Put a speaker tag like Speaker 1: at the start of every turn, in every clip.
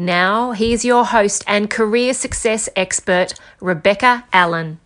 Speaker 1: Now, here's your host and career success expert, Rebecca Allen.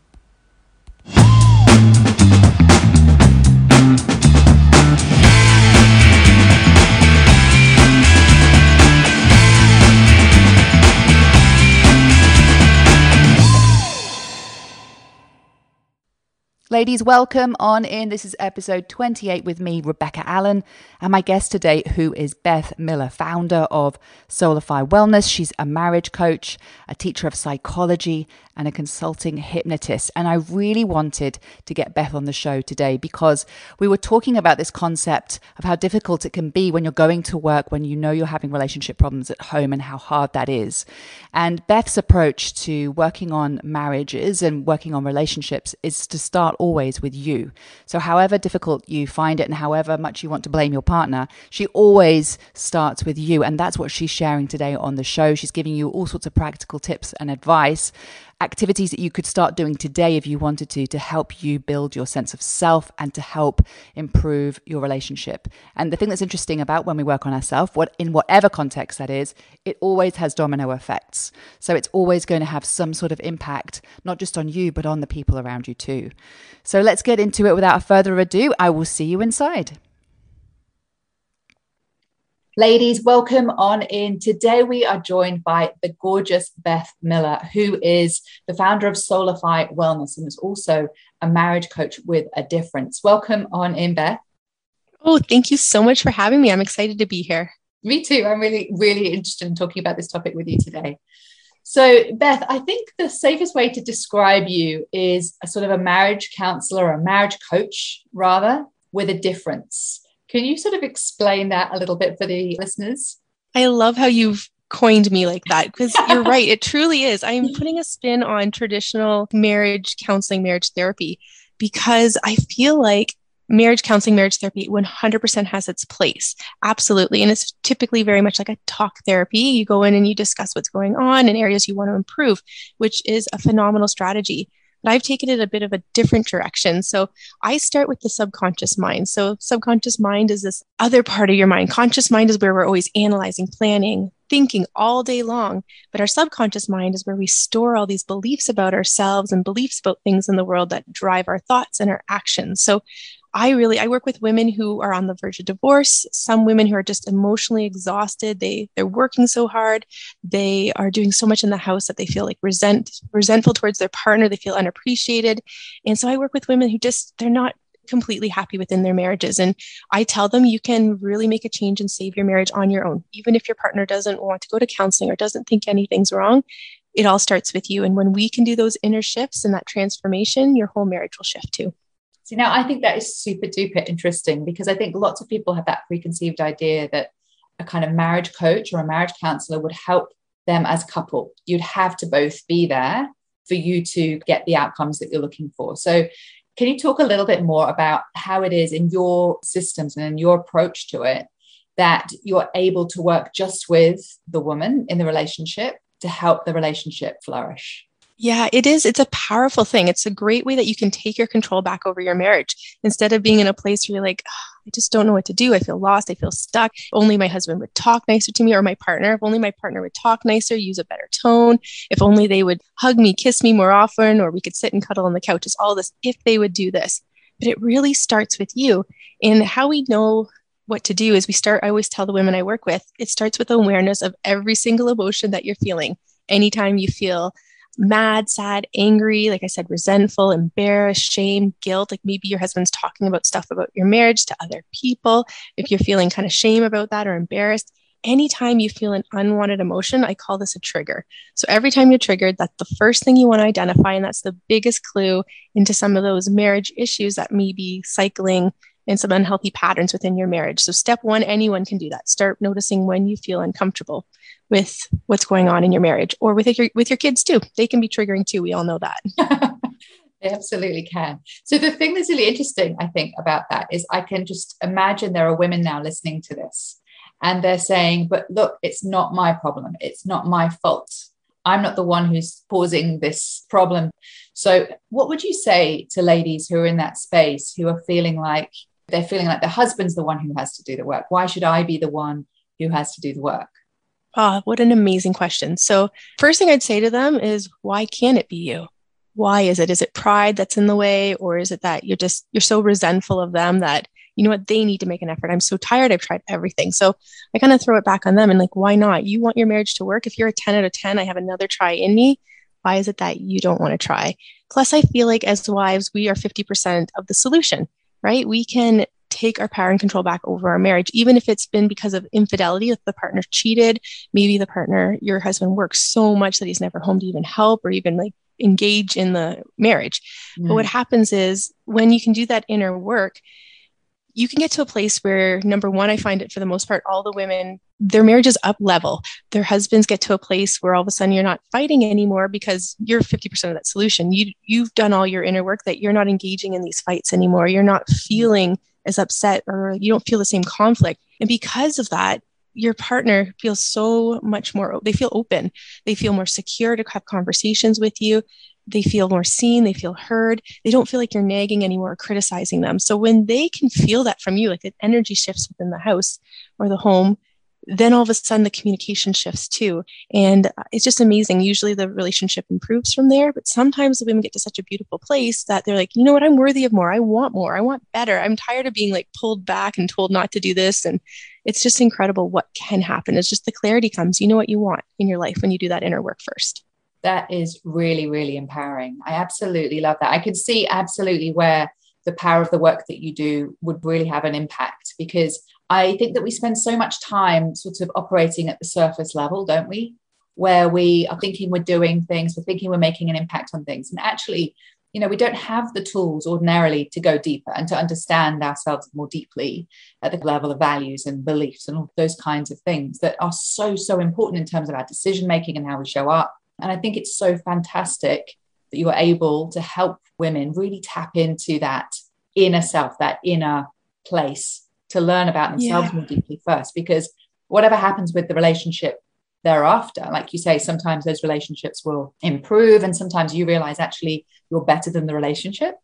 Speaker 2: Ladies, welcome on in. This is episode 28 with me, Rebecca Allen, and my guest today, who is Beth Miller, founder of Soulify Wellness. She's a marriage coach, a teacher of psychology, and a consulting hypnotist. And I really wanted to get Beth on the show today because we were talking about this concept of how difficult it can be when you're going to work, when you know you're having relationship problems at home, and how hard that is. And Beth's approach to working on marriages and working on relationships is to start always with you. So, however difficult you find it and however much you want to blame your partner, she always starts with you. And that's what she's sharing today on the show. She's giving you all sorts of practical tips and advice activities that you could start doing today if you wanted to to help you build your sense of self and to help improve your relationship. And the thing that's interesting about when we work on ourselves, what in whatever context that is, it always has domino effects. So it's always going to have some sort of impact not just on you but on the people around you too. So let's get into it without further ado. I will see you inside. Ladies, welcome on in. Today we are joined by the gorgeous Beth Miller, who is the founder of Soulify Wellness and is also a marriage coach with a difference. Welcome on in, Beth.
Speaker 3: Oh, thank you so much for having me. I'm excited to be here.
Speaker 2: Me too. I'm really, really interested in talking about this topic with you today. So, Beth, I think the safest way to describe you is a sort of a marriage counselor, or a marriage coach, rather, with a difference. Can you sort of explain that a little bit for the listeners?
Speaker 3: I love how you've coined me like that because you're right. It truly is. I am putting a spin on traditional marriage counseling, marriage therapy, because I feel like marriage counseling, marriage therapy 100% has its place. Absolutely. And it's typically very much like a talk therapy. You go in and you discuss what's going on and areas you want to improve, which is a phenomenal strategy but I've taken it a bit of a different direction. So I start with the subconscious mind. So, subconscious mind is this other part of your mind. Conscious mind is where we're always analyzing, planning, thinking all day long. But our subconscious mind is where we store all these beliefs about ourselves and beliefs about things in the world that drive our thoughts and our actions. So I really I work with women who are on the verge of divorce, some women who are just emotionally exhausted. They they're working so hard, they are doing so much in the house that they feel like resent resentful towards their partner, they feel unappreciated. And so I work with women who just they're not completely happy within their marriages and I tell them you can really make a change and save your marriage on your own. Even if your partner doesn't want to go to counseling or doesn't think anything's wrong, it all starts with you and when we can do those inner shifts and that transformation, your whole marriage will shift too.
Speaker 2: See, now I think that is super duper interesting because I think lots of people have that preconceived idea that a kind of marriage coach or a marriage counselor would help them as couple. You'd have to both be there for you to get the outcomes that you're looking for. So, can you talk a little bit more about how it is in your systems and in your approach to it that you're able to work just with the woman in the relationship to help the relationship flourish?
Speaker 3: Yeah, it is. It's a powerful thing. It's a great way that you can take your control back over your marriage instead of being in a place where you're like, oh, I just don't know what to do. I feel lost. I feel stuck. Only my husband would talk nicer to me or my partner. If only my partner would talk nicer, use a better tone. If only they would hug me, kiss me more often, or we could sit and cuddle on the couch. It's all this if they would do this. But it really starts with you. And how we know what to do is we start, I always tell the women I work with, it starts with awareness of every single emotion that you're feeling. Anytime you feel mad, sad, angry, like I said, resentful, embarrassed, shame, guilt. Like maybe your husband's talking about stuff about your marriage to other people. If you're feeling kind of shame about that or embarrassed, anytime you feel an unwanted emotion, I call this a trigger. So every time you're triggered, that's the first thing you want to identify. And that's the biggest clue into some of those marriage issues that may be cycling and some unhealthy patterns within your marriage. So, step one, anyone can do that. Start noticing when you feel uncomfortable with what's going on in your marriage or with your with your kids too. They can be triggering too. We all know that.
Speaker 4: They absolutely can. So the thing that's really interesting, I think, about that is I can just imagine there are women now listening to this and they're saying, but look, it's not my problem. It's not my fault. I'm not the one who's causing this problem. So, what would you say to ladies who are in that space who are feeling like they're feeling like their husband's the one who has to do the work? Why should I be the one who has to do the work?
Speaker 3: Ah, oh, what an amazing question. So, first thing I'd say to them is, why can't it be you? Why is it? Is it pride that's in the way, or is it that you're just you're so resentful of them that you know what they need to make an effort? I'm so tired. I've tried everything. So I kind of throw it back on them and like, why not? You want your marriage to work. If you're a 10 out of 10, I have another try in me. Why is it that you don't want to try? Plus, I feel like as wives, we are 50% of the solution, right? We can take our power and control back over our marriage, even if it's been because of infidelity, if the partner cheated, maybe the partner, your husband works so much that he's never home to even help or even like engage in the marriage. Mm. But what happens is when you can do that inner work, you can get to a place where number one i find it for the most part all the women their marriage is up level. Their husbands get to a place where all of a sudden you're not fighting anymore because you're 50% of that solution. You you've done all your inner work that you're not engaging in these fights anymore. You're not feeling as upset or you don't feel the same conflict. And because of that your partner feels so much more they feel open. They feel more secure to have conversations with you they feel more seen, they feel heard, they don't feel like you're nagging anymore or criticizing them. So when they can feel that from you, like the energy shifts within the house or the home, then all of a sudden the communication shifts too. And uh, it's just amazing. Usually the relationship improves from there, but sometimes the women get to such a beautiful place that they're like, you know what, I'm worthy of more. I want more. I want better. I'm tired of being like pulled back and told not to do this. And it's just incredible what can happen. It's just the clarity comes. You know what you want in your life when you do that inner work first
Speaker 4: that is really, really empowering. I absolutely love that. I can see absolutely where the power of the work that you do would really have an impact because I think that we spend so much time sort of operating at the surface level, don't we? Where we are thinking we're doing things, we're thinking we're making an impact on things. And actually, you know, we don't have the tools ordinarily to go deeper and to understand ourselves more deeply at the level of values and beliefs and all those kinds of things that are so, so important in terms of our decision making and how we show up and I think it's so fantastic that you are able to help women really tap into that inner self, that inner place to learn about themselves yeah. more deeply first. Because whatever happens with the relationship thereafter, like you say, sometimes those relationships will improve, and sometimes you realize actually you're better than the relationship.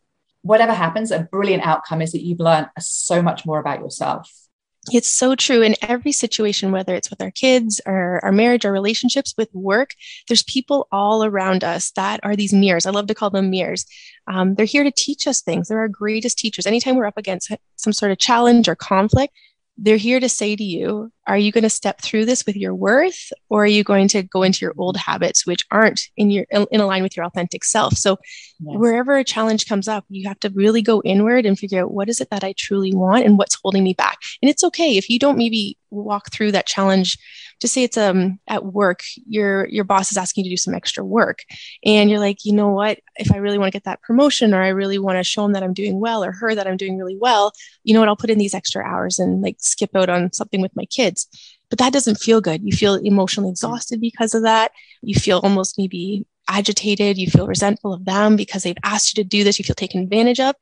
Speaker 4: Whatever happens, a brilliant outcome is that you've learned so much more about yourself
Speaker 3: it's so true in every situation, whether it's with our kids or our marriage or relationships with work, there's people all around us that are these mirrors. I love to call them mirrors. Um, they're here to teach us things. They're our greatest teachers. Anytime we're up against some sort of challenge or conflict, they're here to say to you, are you going to step through this with your worth or are you going to go into your old mm-hmm. habits which aren't in your in line with your authentic self? So yes. wherever a challenge comes up you have to really go inward and figure out what is it that i truly want and what's holding me back? And it's okay if you don't maybe walk through that challenge just say it's um at work your your boss is asking you to do some extra work. And you're like you know what? If i really want to get that promotion or i really want to show them that i'm doing well or her that i'm doing really well you know what? I'll put in these extra hours and like skip out on something with my kids. But that doesn't feel good. You feel emotionally exhausted because of that. You feel almost maybe agitated. You feel resentful of them because they've asked you to do this. You feel taken advantage of.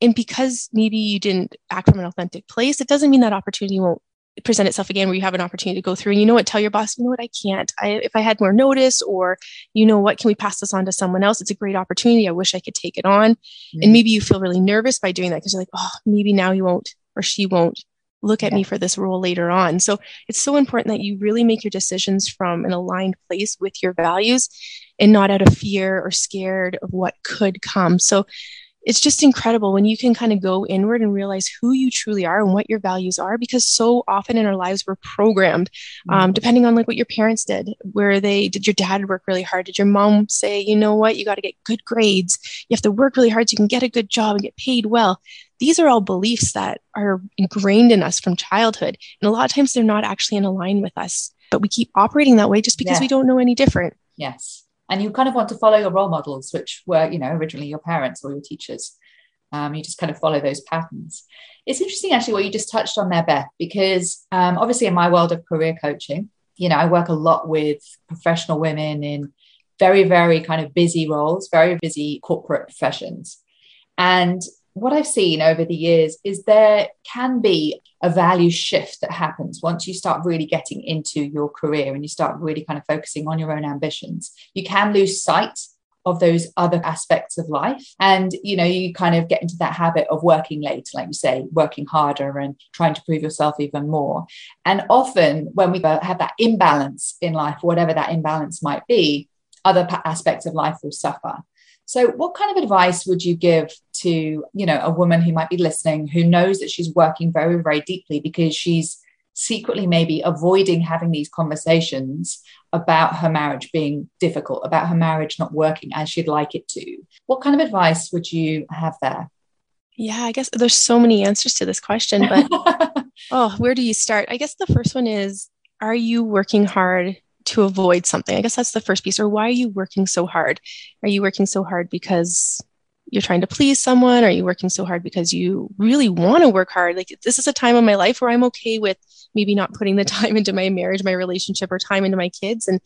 Speaker 3: And because maybe you didn't act from an authentic place it doesn't mean that opportunity won't present itself again where you have an opportunity to go through. And you know what? Tell your boss you know what? I can't. I, if i had more notice or you know what? Can we pass this on to someone else? It's a great opportunity. I wish i could take it on. Mm-hmm. and maybe you feel really nervous by doing that because you're like oh maybe now he won't or she won't look at yeah. me for this role later on. So it's so important that you really make your decisions from an aligned place with your values and not out of fear or scared of what could come. So it's just incredible when you can kind of go inward and realize who you truly are and what your values are because so often in our lives we're programmed um, mm-hmm. depending on like what your parents did where they did your dad work really hard? Did your mom say you know what? You got to get good grades. You have to work really hard so you can get a good job and get paid well these are all beliefs that are ingrained in us from childhood and a lot of times they're not actually in line with us but we keep operating that way just because yeah. we don't know any different.
Speaker 4: Yes and you kind of want to follow your role models which were you know originally your parents or your teachers um, you just kind of follow those patterns it's interesting actually what you just touched on there beth because um, obviously in my world of career coaching you know i work a lot with professional women in very, very kind of busy roles, very busy corporate professions. And what I've seen over the years is there can be a value shift that happens once you start really getting into your career and you start really kind of focusing on your own ambitions. You can lose sight of those other aspects of life. And, you know, you kind of get into that habit of working late, like you say, working harder and trying to prove yourself even more. And often when we uh, have that imbalance in life, whatever that imbalance might be, other aspects of life will suffer. So, what kind of advice would you give to, you know, a woman who might be listening who knows that she's working very, very deeply because she's secretly maybe avoiding having these conversations about her marriage being difficult, about her marriage not working as she'd like it to? What kind of advice would you have there?
Speaker 3: Yeah, I guess there's so many answers to this question, but oh, where do you start? I guess the first one is Are you working hard to avoid something. I guess that's the first piece. Or why are you working so hard? Are you working so hard because you're trying to please someone? Are you working so hard because you really want to work hard? Like, this is a time of my life where I'm okay with maybe not putting the time into my marriage, my relationship, or time into my kids. And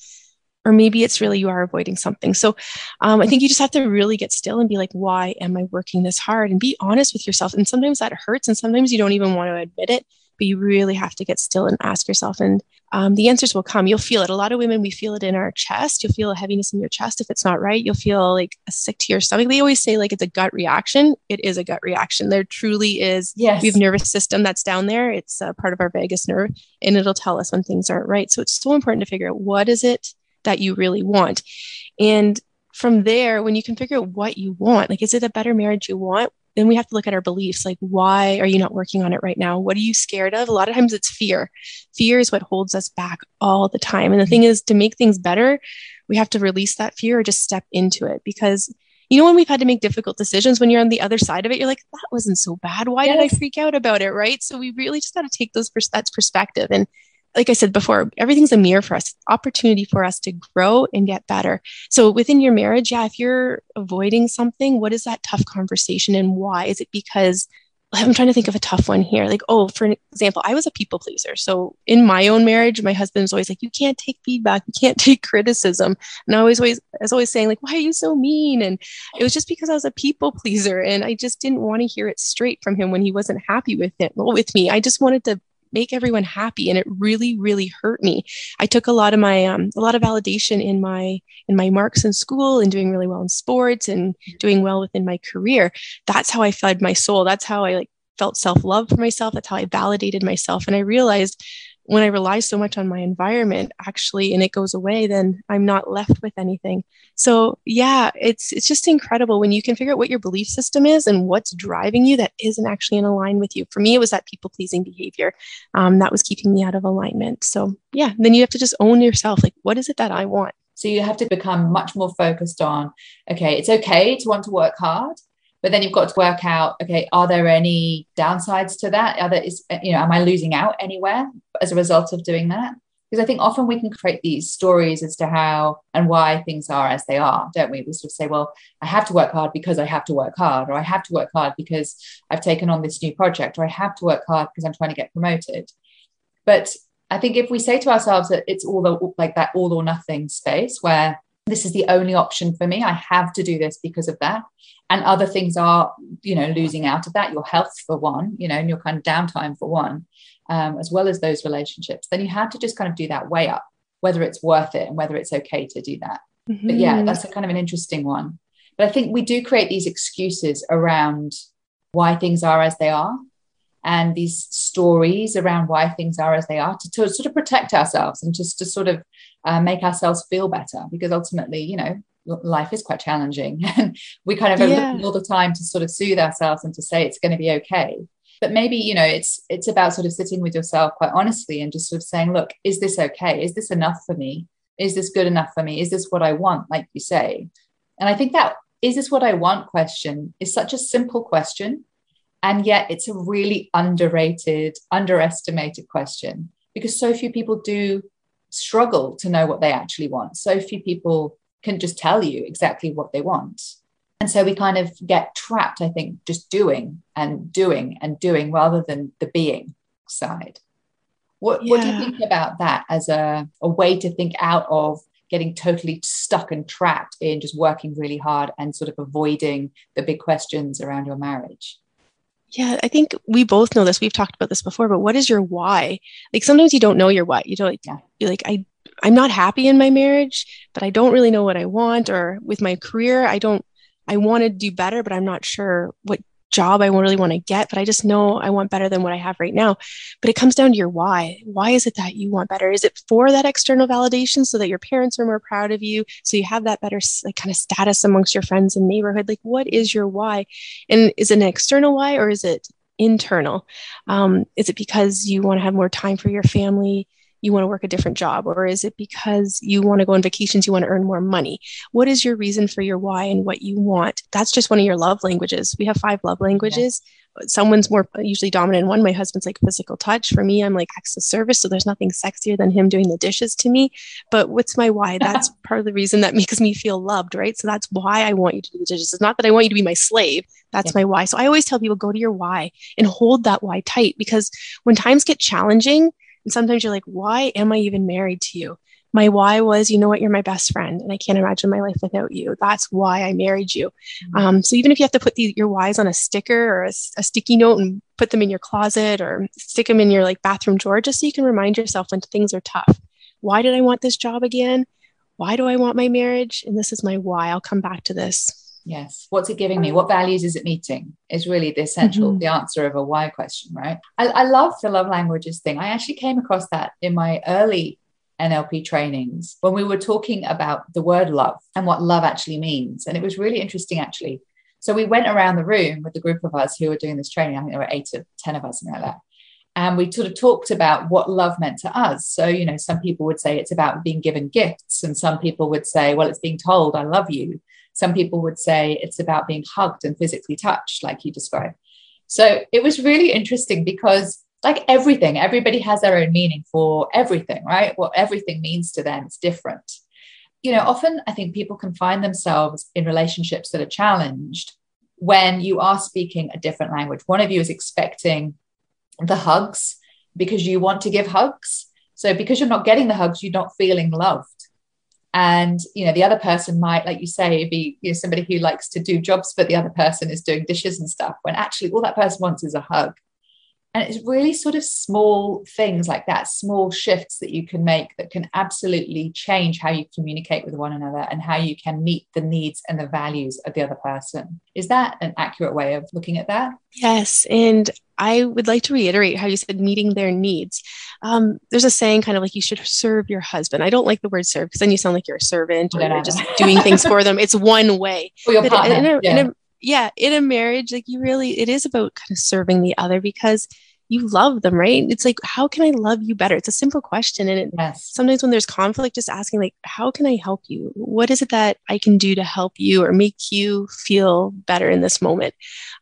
Speaker 3: or maybe it's really you are avoiding something. So um, I think you just have to really get still and be like, why am I working this hard? And be honest with yourself. And sometimes that hurts, and sometimes you don't even want to admit it but you really have to get still and ask yourself. And um, the answers will come. You'll feel it. A lot of women, we feel it in our chest. You'll feel a heaviness in your chest if it's not right. You'll feel like a sick to your stomach. They always say like it's a gut reaction. It is a gut reaction. There truly is.
Speaker 4: Yes.
Speaker 3: We have nervous system that's down there. It's a part of our vagus nerve, and it'll tell us when things aren't right. So it's so important to figure out what is it that you really want, and from there, when you can figure out what you want, like is it a better marriage you want? Then we have to look at our beliefs like why are you not working on it right now? What are you scared of? A lot of times it's fear. Fear is what holds us back all the time. And the thing mm-hmm. is to make things better we have to release that fear or just step into it. Because you know when we've had to make difficult decisions when you're on the other side of it you're like that wasn't so bad. Why yes. did i freak out about it? Right? So we really just got to take those pers- that's perspective. And like I said before, everything's a mirror for us, opportunity for us to grow and get better. So within your marriage, yeah, if you're avoiding something, what is that tough conversation and why? Is it because I'm trying to think of a tough one here. Like, oh, for example, I was a people pleaser. So in my own marriage, my husband's always like, you can't take feedback, you can't take criticism. And I was always, I was always saying, like, why are you so mean? And it was just because I was a people pleaser and I just didn't want to hear it straight from him when he wasn't happy with it with me. I just wanted to make everyone happy and it really really hurt me. I took a lot of my um, a lot of validation in my in my marks in school and doing really well in sports and doing well within my career. That's how i fed my soul. That's how i like felt self-love for myself. That's how i validated myself. And i realized when I rely so much on my environment actually and it goes away, then I'm not left with anything. So yeah, it's it's just incredible when you can figure out what your belief system is and what's driving you that isn't actually in alignment with you. For me, it was that people pleasing behavior um, that was keeping me out of alignment. So yeah, then you have to just own yourself. Like, what is it that I want?
Speaker 4: So you have to become much more focused on, okay, it's okay to want to work hard, but then you've got to work out okay are there any downsides to that are there is you know am i losing out anywhere as a result of doing that because i think often we can create these stories as to how and why things are as they are don't we we sort of say well i have to work hard because i have to work hard or i have to work hard because i've taken on this new project or i have to work hard because i'm trying to get promoted but i think if we say to ourselves that it's all the, like that all or nothing space where this is the only option for me. I have to do this because of that. And other things are, you know, losing out of that, your health for one, you know, and your kind of downtime for one, um, as well as those relationships. Then you have to just kind of do that weigh up, whether it's worth it and whether it's okay to do that. Mm-hmm. But yeah, that's a kind of an interesting one. But I think we do create these excuses around why things are as they are and these stories around why things are as they are to, to sort of protect ourselves and just to sort of uh, make ourselves feel better because ultimately you know life is quite challenging and we kind of yeah. all the time to sort of soothe ourselves and to say it's going to be okay but maybe you know it's it's about sort of sitting with yourself quite honestly and just sort of saying look is this okay? Is this enough for me? Is this good enough for me? Is this what i want? Like you say. And i think that is this what i want? question is such a simple question and yet it's a really underrated underestimated question because so few people do struggle to know what they actually want. So few people can just tell you exactly what they want. And so we kind of get trapped, I think, just doing and doing and doing rather than the being side. What, yeah. what do you think about that as a, a way to think out of getting totally stuck and trapped in just working really hard and sort of avoiding the big questions around your marriage?
Speaker 3: Yeah, I think we both know this. We've talked about this before, but what is your why? Like sometimes you don't know your why. You don't like, yeah. you're like, I I'm not happy in my marriage, but I don't really know what I want or with my career, I don't I want to do better, but I'm not sure what job I really want to get, but I just know I want better than what I have right now. But it comes down to your why. Why is it that you want better? Is it for that external validation so that your parents are more proud of you? So you have that better like kind of status amongst your friends and neighborhood? Like, what is your why? And is it an external why or is it internal? Um, is it because you want to have more time for your family? You want to work a different job? Or is it because you want to go on vacations, you want to earn more money? What is your reason for your why and what you want? That's just one of your love languages. We have five love languages. Yeah. Someone's more usually dominant in one. My husband's like physical touch. For me, I'm like acts of service. So there's nothing sexier than him doing the dishes to me. But what's my why? That's part of the reason that makes me feel loved, right? So that's why I want you to do the dishes. It's not that I want you to be my slave. That's yeah. my why. So I always tell people go to your why and hold that why tight because when times get challenging, and sometimes you're like, why am I even married to you? My why was, you know what, you're my best friend, and I can't imagine my life without you. That's why I married you. Mm-hmm. Um, so even if you have to put the, your whys on a sticker or a, a sticky note and put them in your closet or stick them in your like bathroom drawer, just so you can remind yourself when things are tough. Why did I want this job again? Why do I want my marriage? And this is my why. I'll come back to this.
Speaker 4: Yes. What's it giving me? What values is it meeting? Is really the essential, mm-hmm. the answer of a why question, right? I, I love the love languages thing. I actually came across that in my early NLP trainings when we were talking about the word love and what love actually means. And it was really interesting, actually. So we went around the room with the group of us who were doing this training. I think there were eight or 10 of us, something like that. And we sort of talked about what love meant to us. So, you know, some people would say it's about being given gifts, and some people would say, well, it's being told, I love you. Some people would say it's about being hugged and physically touched, like you described. So it was really interesting because, like everything, everybody has their own meaning for everything, right? What everything means to them is different. You know, often I think people can find themselves in relationships that are challenged when you are speaking a different language. One of you is expecting the hugs because you want to give hugs. So because you're not getting the hugs, you're not feeling loved and you know the other person might like you say be you know somebody who likes to do jobs but the other person is doing dishes and stuff when actually all that person wants is a hug. And it's really sort of small things like that small shifts that you can make that can absolutely change how you communicate with one another and how you can meet the needs and the values of the other person. Is that an accurate way of looking at that?
Speaker 3: Yes and I would like to reiterate how you said meeting their needs. Um, there's a saying kind of like you should serve your husband. I don't like the word serve because then you sound like you're a servant or you're just doing things for them. It's one way.
Speaker 4: but in, a,
Speaker 3: yeah. In a, yeah, in a marriage, like you really, it is about kind of serving the other because you love them, right? It's like, how can I love you better? It's a simple question. And it, yes. sometimes when there's conflict, just asking, like, how can I help you? What is it that I can do to help you or make you feel better in this moment?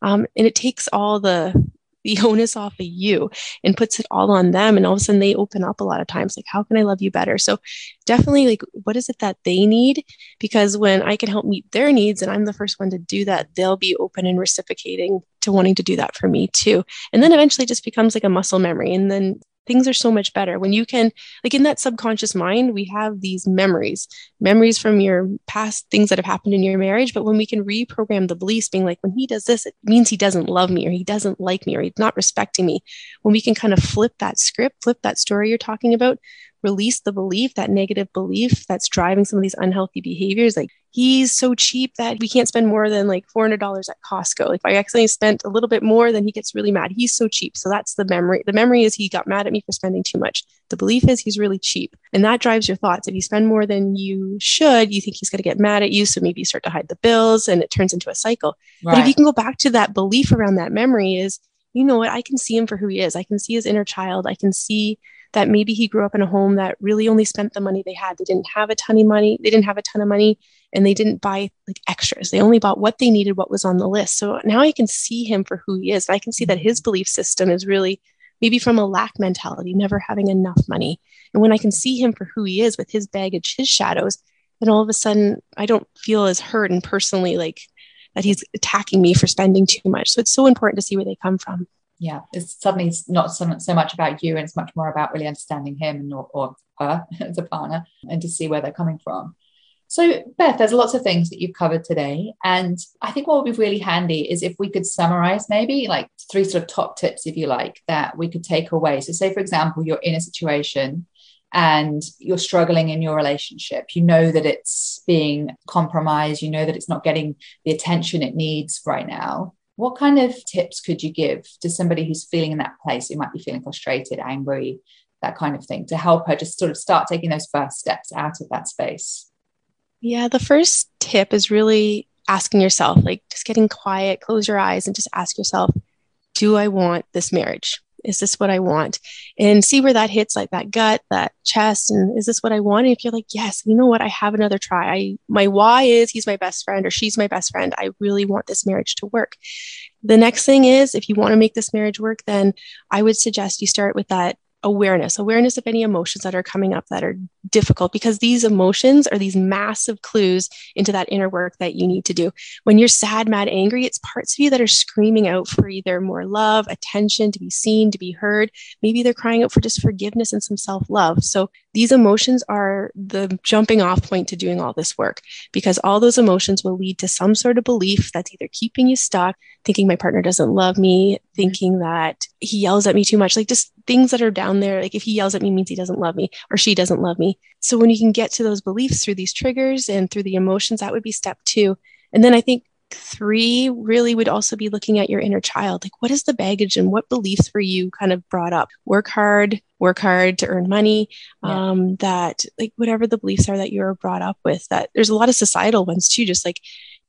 Speaker 3: Um, and it takes all the the onus off of you and puts it all on them. And all of a sudden they open up a lot of times like how can i love you better? So definitely like what is it that they need? Because when i can help meet their needs and i'm the first one to do that they'll be open and reciprocating to wanting to do that for me too. And then eventually just becomes like a muscle memory. And then things are so much better. When you can like in that subconscious mind we have these memories memories from your past things that have happened in your marriage but when we can reprogram the beliefs being like when he does this it means he doesn't love me or he doesn't like me or he's not respecting me. When we can kind of flip that script flip that story you're talking about release the belief, that negative belief that's driving some of these unhealthy behaviors. Like he's so cheap that we can't spend more than like $400 at Costco. If I accidentally spent a little bit more, then he gets really mad. He's so cheap. So that's the memory. The memory is he got mad at me for spending too much. The belief is he's really cheap. And that drives your thoughts. If you spend more than you should, you think he's going to get mad at you. So maybe you start to hide the bills and it turns into a cycle. Right. But if you can go back to that belief around that memory is, you know what, I can see him for who he is. I can see his inner child. I can see that maybe he grew up in a home that really only spent the money they had. They didn't have a ton of money. They didn't have a ton of money and they didn't buy like extras. They only bought what they needed, what was on the list. So now I can see him for who he is. I can see that his belief system is really maybe from a lack mentality, never having enough money. And when I can see him for who he is with his baggage, his shadows, then all of a sudden I don't feel as hurt and personally like that he's attacking me for spending too much. So it's so important to see where they come from.
Speaker 4: Yeah, it's suddenly not so, so much about you and it's much more about really understanding him and or, or her as a partner and to see where they're coming from. So, Beth, there's lots of things that you've covered today. And I think what would be really handy is if we could summarize maybe like three sort of top tips, if you like, that we could take away. So, say, for example, you're in a situation and you're struggling in your relationship. You know that it's being compromised, you know that it's not getting the attention it needs right now. What kind of tips could you give to somebody who's feeling in that place, who might be feeling frustrated, angry, that kind of thing, to help her just sort of start taking those first steps out of that space?
Speaker 3: Yeah, the first tip is really asking yourself, like just getting quiet, close your eyes, and just ask yourself, do I want this marriage? Is this what I want? And see where that hits, like that gut, that chest, and is this what I want? And if you're like, yes, you know what, I have another try. I my why is he's my best friend or she's my best friend. I really want this marriage to work. The next thing is, if you want to make this marriage work, then I would suggest you start with that awareness, awareness of any emotions that are coming up that are difficult because these emotions are these massive clues into that inner work that you need to do. When you're sad, mad, angry, it's parts of you that are screaming out for either more love, attention, to be seen, to be heard. Maybe they're crying out for just forgiveness and some self love. So these emotions are the jumping off point to doing all this work because all those emotions will lead to some sort of belief that's either keeping you stuck, thinking my partner doesn't love me, thinking that he yells at me too much, like just things that are down there. Like if he yells at me means he doesn't love me or she doesn't love me. So when you can get to those beliefs through these triggers and through the emotions, that would be step two. And then I think three really would also be looking at your inner child. Like what is the baggage and what beliefs were you kind of brought up? Work hard, work hard to earn money. Yeah. Um, that like whatever the beliefs are that you were brought up with, that there's a lot of societal ones too, just like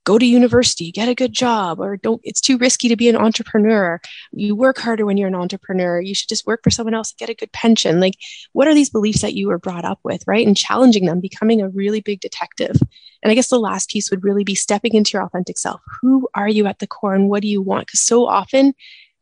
Speaker 3: go to university, get a good job, or don't, it's too risky to be an entrepreneur. You work harder when you're an entrepreneur. You should just work for someone else and get a good pension. Like, what are these beliefs that you were brought up with, right? And challenging them, becoming a really big detective. And I guess the last piece would really be stepping into your authentic self. Who are you at the core and what do you want? Because so often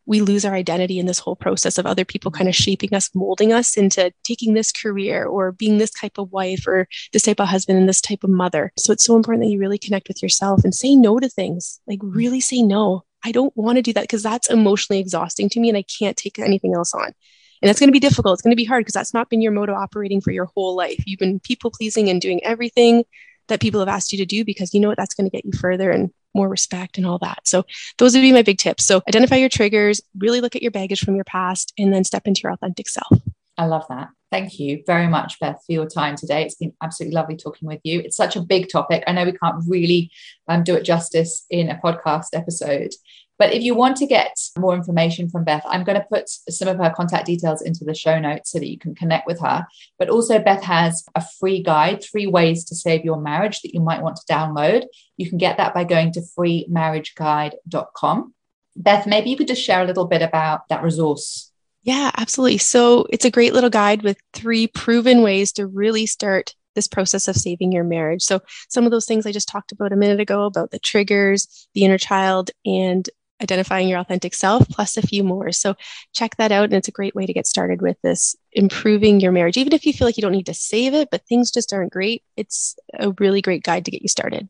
Speaker 3: we lose our identity in this whole process of other people mm-hmm. kind of shaping us, molding us into taking this career or being this type of wife or this type of husband and this type of mother. So it's so important that you really connect with yourself and say no to things. Like, mm-hmm. really say no. I don't want to do that because that's emotionally exhausting to me and I can't take anything else on. And it's going to be difficult. It's going to be hard because that's not been your mode of operating for your whole life. You've been people pleasing and doing everything that people have asked you to do because you know what that's going to get you further and more respect and all that. So those would be my big tips. So identify your triggers, really look at your baggage from your past, and then step into your authentic self.
Speaker 4: I love that. Thank you very much, Beth, for your time today. It's been absolutely lovely talking with you. It's such a big topic. I know we can't really um, do it justice in a podcast episode, but if you want to get more information from Beth, I'm going to put some of her contact details into the show notes so that you can connect with her. But also, Beth has a free guide, three ways to save your marriage that you might want to download. You can get that by going to freemarriageguide.com. Beth, maybe you could just share a little bit about that resource.
Speaker 3: Yeah, absolutely. So it's a great little guide with three proven ways to really start this process of saving your marriage. So, some of those things I just talked about a minute ago about the triggers, the inner child, and identifying your authentic self, plus a few more. So check that out. And it's a great way to get started with this improving your marriage. Even if you feel like you don't need to save it, but things just aren't great, it's a really great guide to get you started.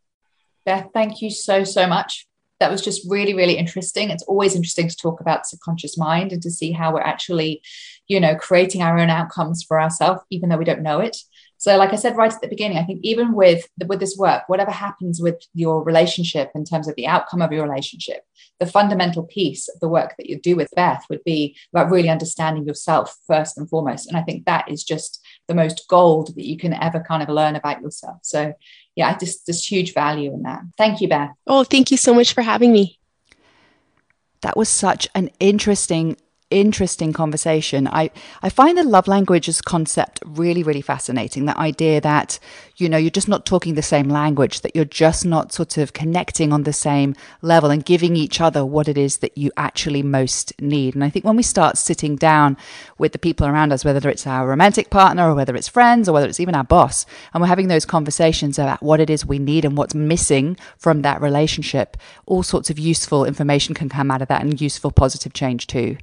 Speaker 4: Beth, thank you so, so much. That was just really, really interesting. It's always interesting to talk about subconscious mind and to see how we're actually, you know, creating our own outcomes for ourselves, even though we don't know it. So, like I said right at the beginning, I think even with with this work, whatever happens with your relationship in terms of the outcome of your relationship, the fundamental piece of the work that you do with Beth would be about really understanding yourself first and foremost. And I think that is just the most gold that you can ever kind of learn about yourself. So, yeah, I just there's huge value in that. Thank you, Beth.
Speaker 3: Oh, thank you so much for having me.
Speaker 2: That was such an interesting interesting conversation. I, I find the love languages concept really, really fascinating. That idea that, you know, you're just not talking the same language, that you're just not sort of connecting on the same level and giving each other what it is that you actually most need. And I think when we start sitting down with the people around us, whether it's our romantic partner or whether it's friends or whether it's even our boss, and we're having those conversations about what it is we need and what's missing from that relationship, all sorts of useful information can come out of that and useful positive change too.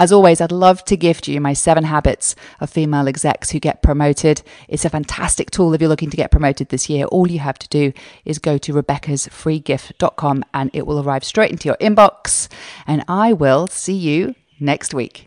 Speaker 2: As always, I'd love to gift you my seven habits of female execs who get promoted. It's a fantastic tool if you're looking to get promoted this year. All you have to do is go to rebeccasfreegift.com and it will arrive straight into your inbox. And I will see you
Speaker 4: next week.